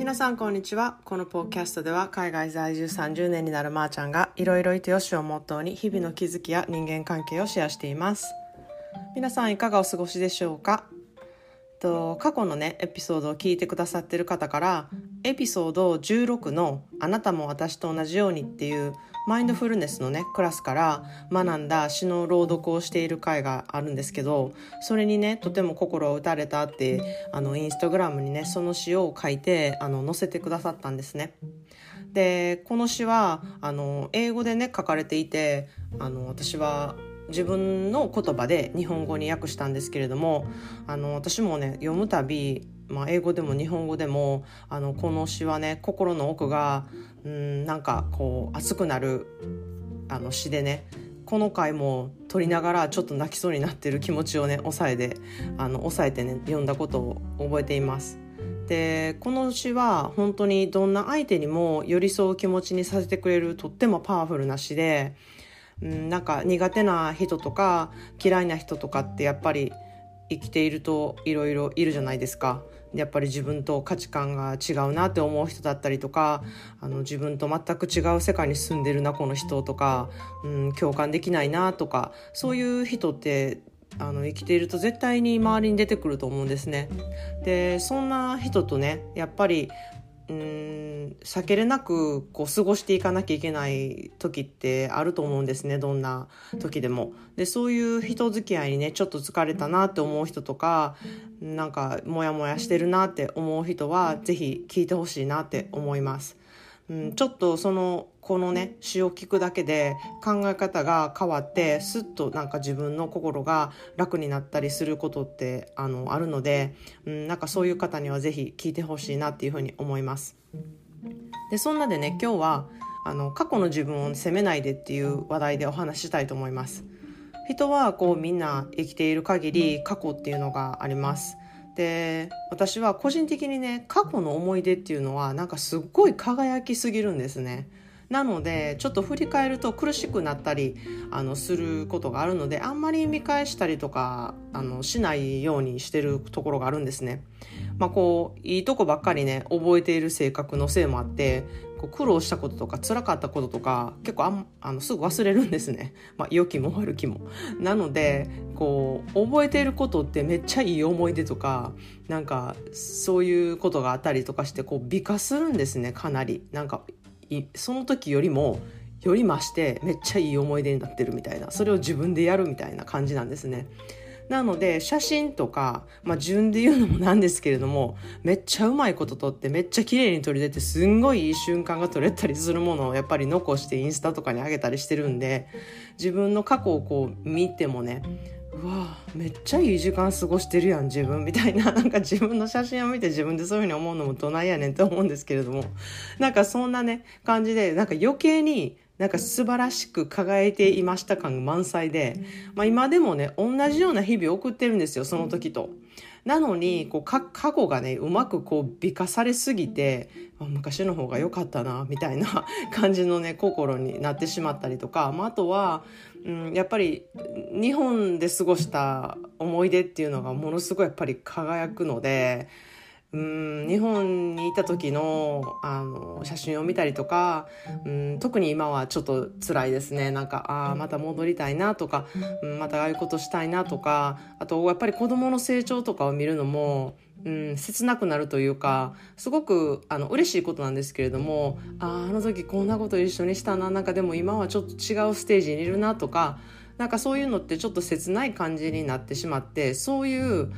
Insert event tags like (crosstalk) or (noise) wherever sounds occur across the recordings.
皆さんこんにちは。このポッキャストでは海外在住30年になるまーちゃんがいろいろいてよしをモットーに日々の気づきや人間関係をシェアしています。皆さんいかがお過ごしでしょうか？と過去のねエピソードを聞いてくださってる方からエピソード16の「あなたも私と同じように」っていうマインドフルネスのねクラスから学んだ詩の朗読をしている回があるんですけどそれにねとても心を打たれたってあのインスタグラムにねその詩を書いてあの載せてくださったんですね。でこの詩はあの英語でね書かれていてあの私は自分の言葉で日本語に訳したんですけれどもあの私もね読むたび、まあ、英語でも日本語でもあのこの詩はね心の奥がうんなんかこう熱くなるあの詩でねこの回も撮りながらちょっと泣きそうになってる気持ちをね抑えてあの抑えてね読んだことを覚えています。でこの詩は本当にどんな相手にも寄り添う気持ちにさせてくれるとってもパワフルな詩でうん、なんか苦手な人とか嫌いな人とかってやっぱり生きているといろいろいるじゃないですか。やっぱり自分と価値観が違うなって思う人だったりとかあの自分と全く違う世界に住んでるなこの人とか、うん、共感できないなとかそういう人ってあの生きていると絶対に周りに出てくると思うんですね。でそんな人とねやっぱりうーん避けれなくこう過ごしていかなきゃいけない時ってあると思うんですねどんな時でも。でそういう人付き合いにねちょっと疲れたなって思う人とかなんかモヤモヤしてるなって思う人は是非聞いてほしいなって思います。うん、ちょっとそのこのね詩を聞くだけで考え方が変わってすっとなんか自分の心が楽になったりすることってあのあるので、うん、なんかそういう方には是非聞いてほしいなっていうふうに思います。でそんなでね今日はあの過去の自分を責めないでっていう話題でお話ししたいと思います。人はこうみんな生きている限り過去っていうのがあります。で私は個人的にね過去の思い出っていうのはなんかすっごい輝きすぎるんですね。なのでちょっと振り返ると苦しくなったりあのすることがあるのであんまり見返したりとかあのしないようにしてるところがあるんですね。まあこういいとこばっかりね覚えている性格のせいもあってこう苦労したこととか辛かったこととか結構あんあのすぐ忘れるんですね。まあ良きも悪きも。なのでこう覚えていることってめっちゃいい思い出とかなんかそういうことがあったりとかしてこう美化するんですねかなり。なんかその時よりもより増してめっちゃいい思い出になってるみたいなそれを自分でやるみたいな感じなんですね。なので写真とか、まあ、順で言うのもなんですけれどもめっちゃうまいこと撮ってめっちゃ綺麗に撮り出てすんごいいい瞬間が撮れたりするものをやっぱり残してインスタとかに上げたりしてるんで自分の過去をこう見てもねうわめっちゃいい時間過ごしてるやん自分みたいななんか自分の写真を見て自分でそういうふうに思うのもどないやねんって思うんですけれどもなんかそんなね感じでなんか余計になんか素晴らしく輝いていました感が満載で、まあ、今でもね同じような日々を送ってるんですよその時と。なのにこう過去がねうまくこう美化されすぎて昔の方が良かったなみたいな (laughs) 感じのね心になってしまったりとか、まあ、あとは、うん、やっぱり日本で過ごした思い出っていうのがものすごいやっぱり輝くので。うん日本にいた時のあの写真を見たりとかうん特に今はちょっと辛いですね。なんかああまた戻りたいなとか、うん、またああいうことしたいなとかあとやっぱり子どもの成長とかを見るのもうん、切なくなるというかすごくあの嬉しいことなんですけれどもああの時こんなこと一緒にしたななんかでも今はちょっと違うステージにいるなとかなんかそういうのってちょっと切ない感じになってしまってそういう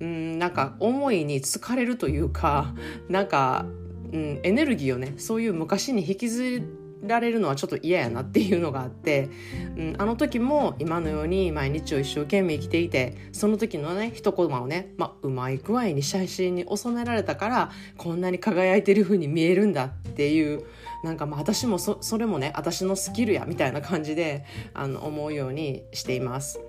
うんなんか思いに疲れるというかなんか、うん、エネルギーをねそういう昔に引きずられるのはちょっと嫌やなっていうのがあって、うん、あの時も今のように毎日を一生懸命生きていてその時のね一コマをね、まあ、うまい具合に写真に収められたからこんなに輝いてる風に見えるんだっていうなんかまあ私もそそれもね私のスキルやみたいな感じであの思うようにしています。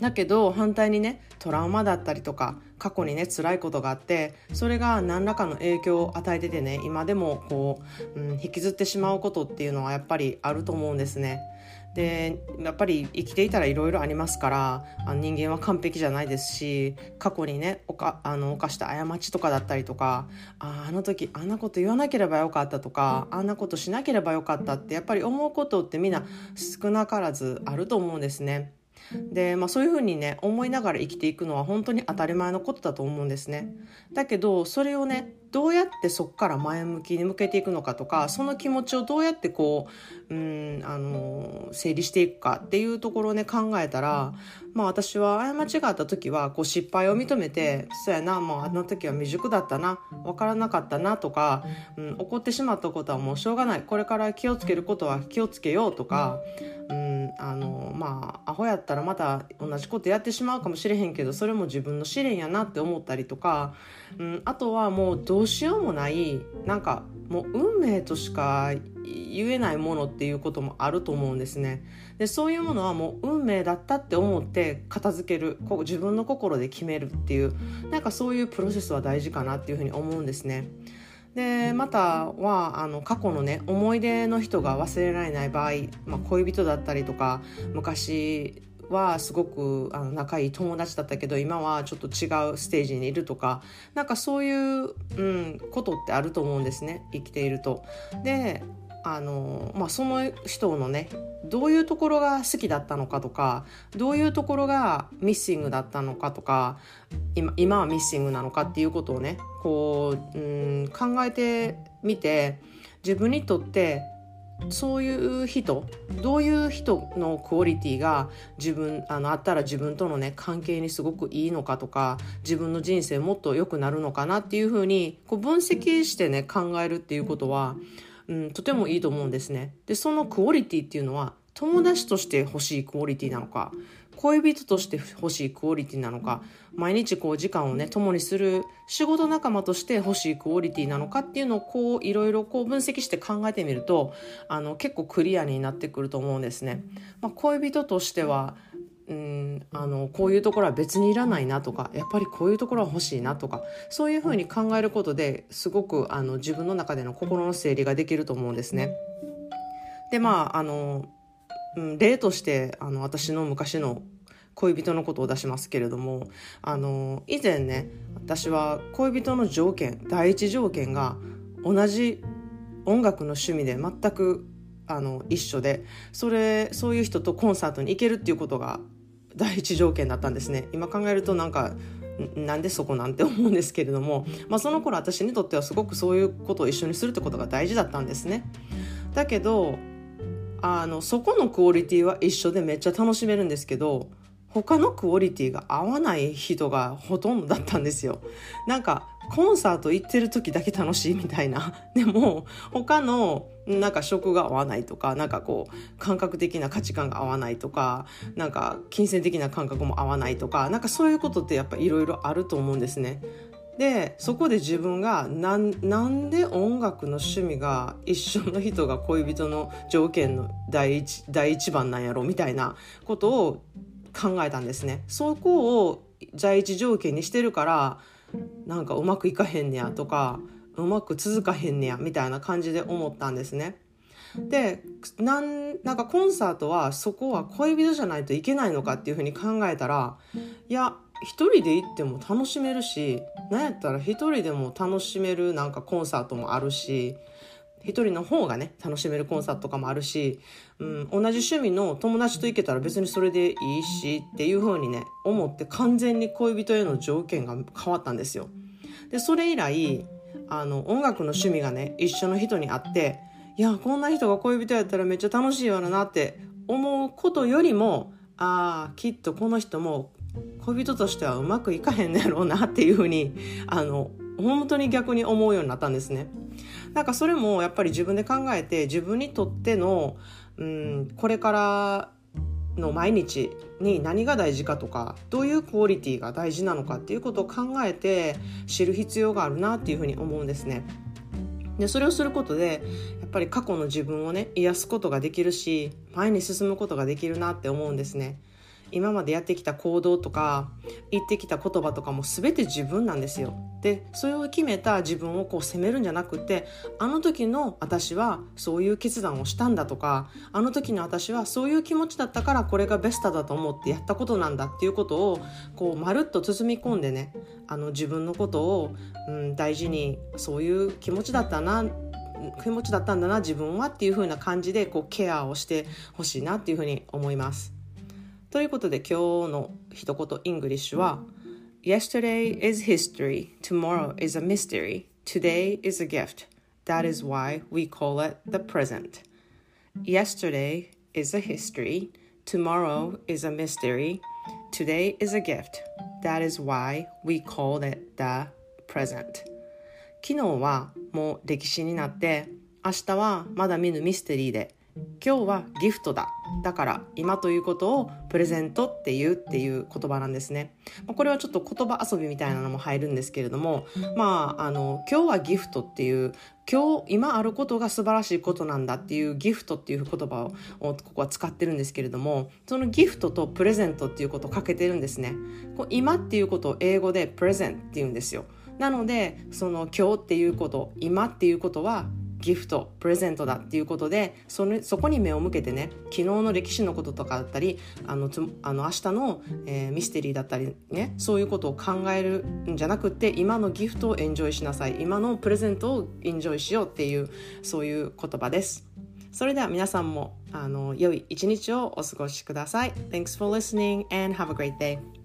だけど反対にねトラウマだったりとか過去にね辛いことがあってそれが何らかの影響を与えててね今でもこう、うん、引きずってしまうことっていうのはやっぱりあると思うんですね。でやっぱり生きていたらいろいろありますからあの人間は完璧じゃないですし過去にねおかあの犯した過ちとかだったりとかああの時あんなこと言わなければよかったとかあんなことしなければよかったってやっぱり思うことってみんな少なからずあると思うんですね。で、まあ、そういうふうにね思いながら生きていくのは本当に当たり前のことだと思うんですね。だけどそれをねどうやってそこから前向きに向けていくのかとかその気持ちをどうやってこううんあの整理していくかっていうところをね考えたら、まあ、私は過ちがあった時はこう失敗を認めてそうやなもうあの時は未熟だったな分からなかったなとか、うん、怒ってしまったことはもうしょうがない。これから気をつけることは気をつけようとか。うんあのまあアホやったらまた同じことやってしまうかもしれへんけどそれも自分の試練やなって思ったりとか、うん、あとはもうどうしようもないなんかもう運命としか言えないものっていうこともあると思うんですね。でそういうものはもう運命だったって思って片付けるこう自分の心で決めるっていうなんかそういうプロセスは大事かなっていうふうに思うんですね。でまたはあの過去のね思い出の人が忘れられない場合、まあ、恋人だったりとか昔はすごくあの仲いい友達だったけど今はちょっと違うステージにいるとかなんかそういう、うん、ことってあると思うんですね生きていると。であの、まあ、その人のねどういうところが好きだったのかとかどういうところがミッシングだったのかとか今今はミッシングなのかっていうことをねこう、うん、考えてみて自分にとってそういう人どういう人のクオリティが自分あのあったら自分とのね関係にすごくいいのかとか自分の人生もっと良くなるのかなっていうふうにこう分析してね考えるっていうことはうん、とてもいいと思うんですね。でそのクオリティっていうのは友達として欲しいクオリティなのか恋人として欲しいクオリティなのか毎日こう時間をね共にする仕事仲間として欲しいクオリティなのかっていうのをこういろいろこう分析して考えてみるとあの結構クリアになってくると思うんですね。まあ、恋人としてはうんあのこういうところは別にいらないなとかやっぱりこういうところは欲しいなとかそういうふうに考えることですごくあの自分の中での心の整理ができると思うんですね。でまああの、うん、例としてあの私の昔の恋人のことを出しますけれどもあの以前ね私は恋人の条件第一条件が同じ音楽の趣味で全くあの一緒でそれそういう人とコンサートに行けるっていうことが第一条件だったんですね。今考えるとなんかなんでそこなんて思うんですけれども、まあ、その頃私にとってはすごくそういうことを一緒にするってことが大事だったんですね。だけどあのそこのクオリティは一緒でめっちゃ楽しめるんですけど他のクオリティが合わない人がほとんどだったんですよなんかコンサート行ってる時だけ楽しいみたいな (laughs) でも他のなんか食が合わないとかなんかこう感覚的な価値観が合わないとかなんか金銭的な感覚も合わないとかなんかそういうことってやっぱいろいろあると思うんですね。でそこで自分がなんなんで音楽の趣味が一緒の人が恋人の条件の第一第一番なんやろみたいなことを考えたんですね。そこを第一条件にしてるからなんかうまくいかへんねやとかうまく続かへんねやみたいな感じで思ったんですね。でなんなんかコンサートはそこは恋人じゃないといけないのかっていうふうに考えたらいや一人で行っても楽しめるしなんやったら一人でも楽しめるなんかコンサートもあるし一人の方がね楽しめるコンサートとかもあるし、うん、同じ趣味の友達と行けたら別にそれでいいしっていう風にね思って完全に恋人への条件が変わったんですよ。でそれ以来あの音楽の趣味がね一緒の人にあっていやこんな人が恋人やったらめっちゃ楽しいわなって思うことよりもああきっとこの人も恋人としてはうまくいかへんのやろうなっていうふうにあの本当に逆に思うようになったんですね。なんかそれもやっぱり自分で考えて自分にとっての、うん、これからの毎日に何が大事かとかどういうクオリティが大事なのかっていうことを考えて知る必要があるなっていうふうに思うんですね。でそれをすることでやっぱり過去の自分をね癒すことができるし前に進むことができるなって思うんですね。今までやってきた行動とか言ってきた言葉とかも全て自分なんですよ。でそれを決めた自分をこう責めるんじゃなくてあの時の私はそういう決断をしたんだとかあの時の私はそういう気持ちだったからこれがベストだと思ってやったことなんだっていうことをこうまるっと包み込んでねあの自分のことを、うん、大事にそういう気持ちだったな気持ちだったんだな自分はっていう風な感じでこうケアをしてほしいなっていうふうに思います。ということで今日の一言イングリッシュは Yesterday is history, tomorrow is a mystery, today is a gift. That is why we call it the present. Yesterday is a history, tomorrow is a mystery, today is a gift. That is why we call it the present. 昨日はもう歴史になって明日はまだ見ぬミステリーで 今日はギフトだ。だから今ということをプレゼントっていうっていう言葉なんですね。これはちょっと言葉遊びみたいなのも入るんですけれどもまああの今日はギフトっていう今日今あることが素晴らしいことなんだっていうギフトっていう言葉をここは使ってるんですけれどもそのギフトとプレゼントっていうことをかけてるんですね。今っていうことを英語でプレゼンって言うんですよ。なのでその今日っていうこと今っていうことはギフトプレゼントだっていうことでそのそこに目を向けてね昨日の歴史のこととかだったりあのつあの明日の、えー、ミステリーだったりねそういうことを考えるんじゃなくて今のギフトをエンジョイしなさい今のプレゼントをエンジョイしようっていうそういう言葉です。それでは皆さんもあの良い一日をお過ごしください。Thanks for listening and have a great day.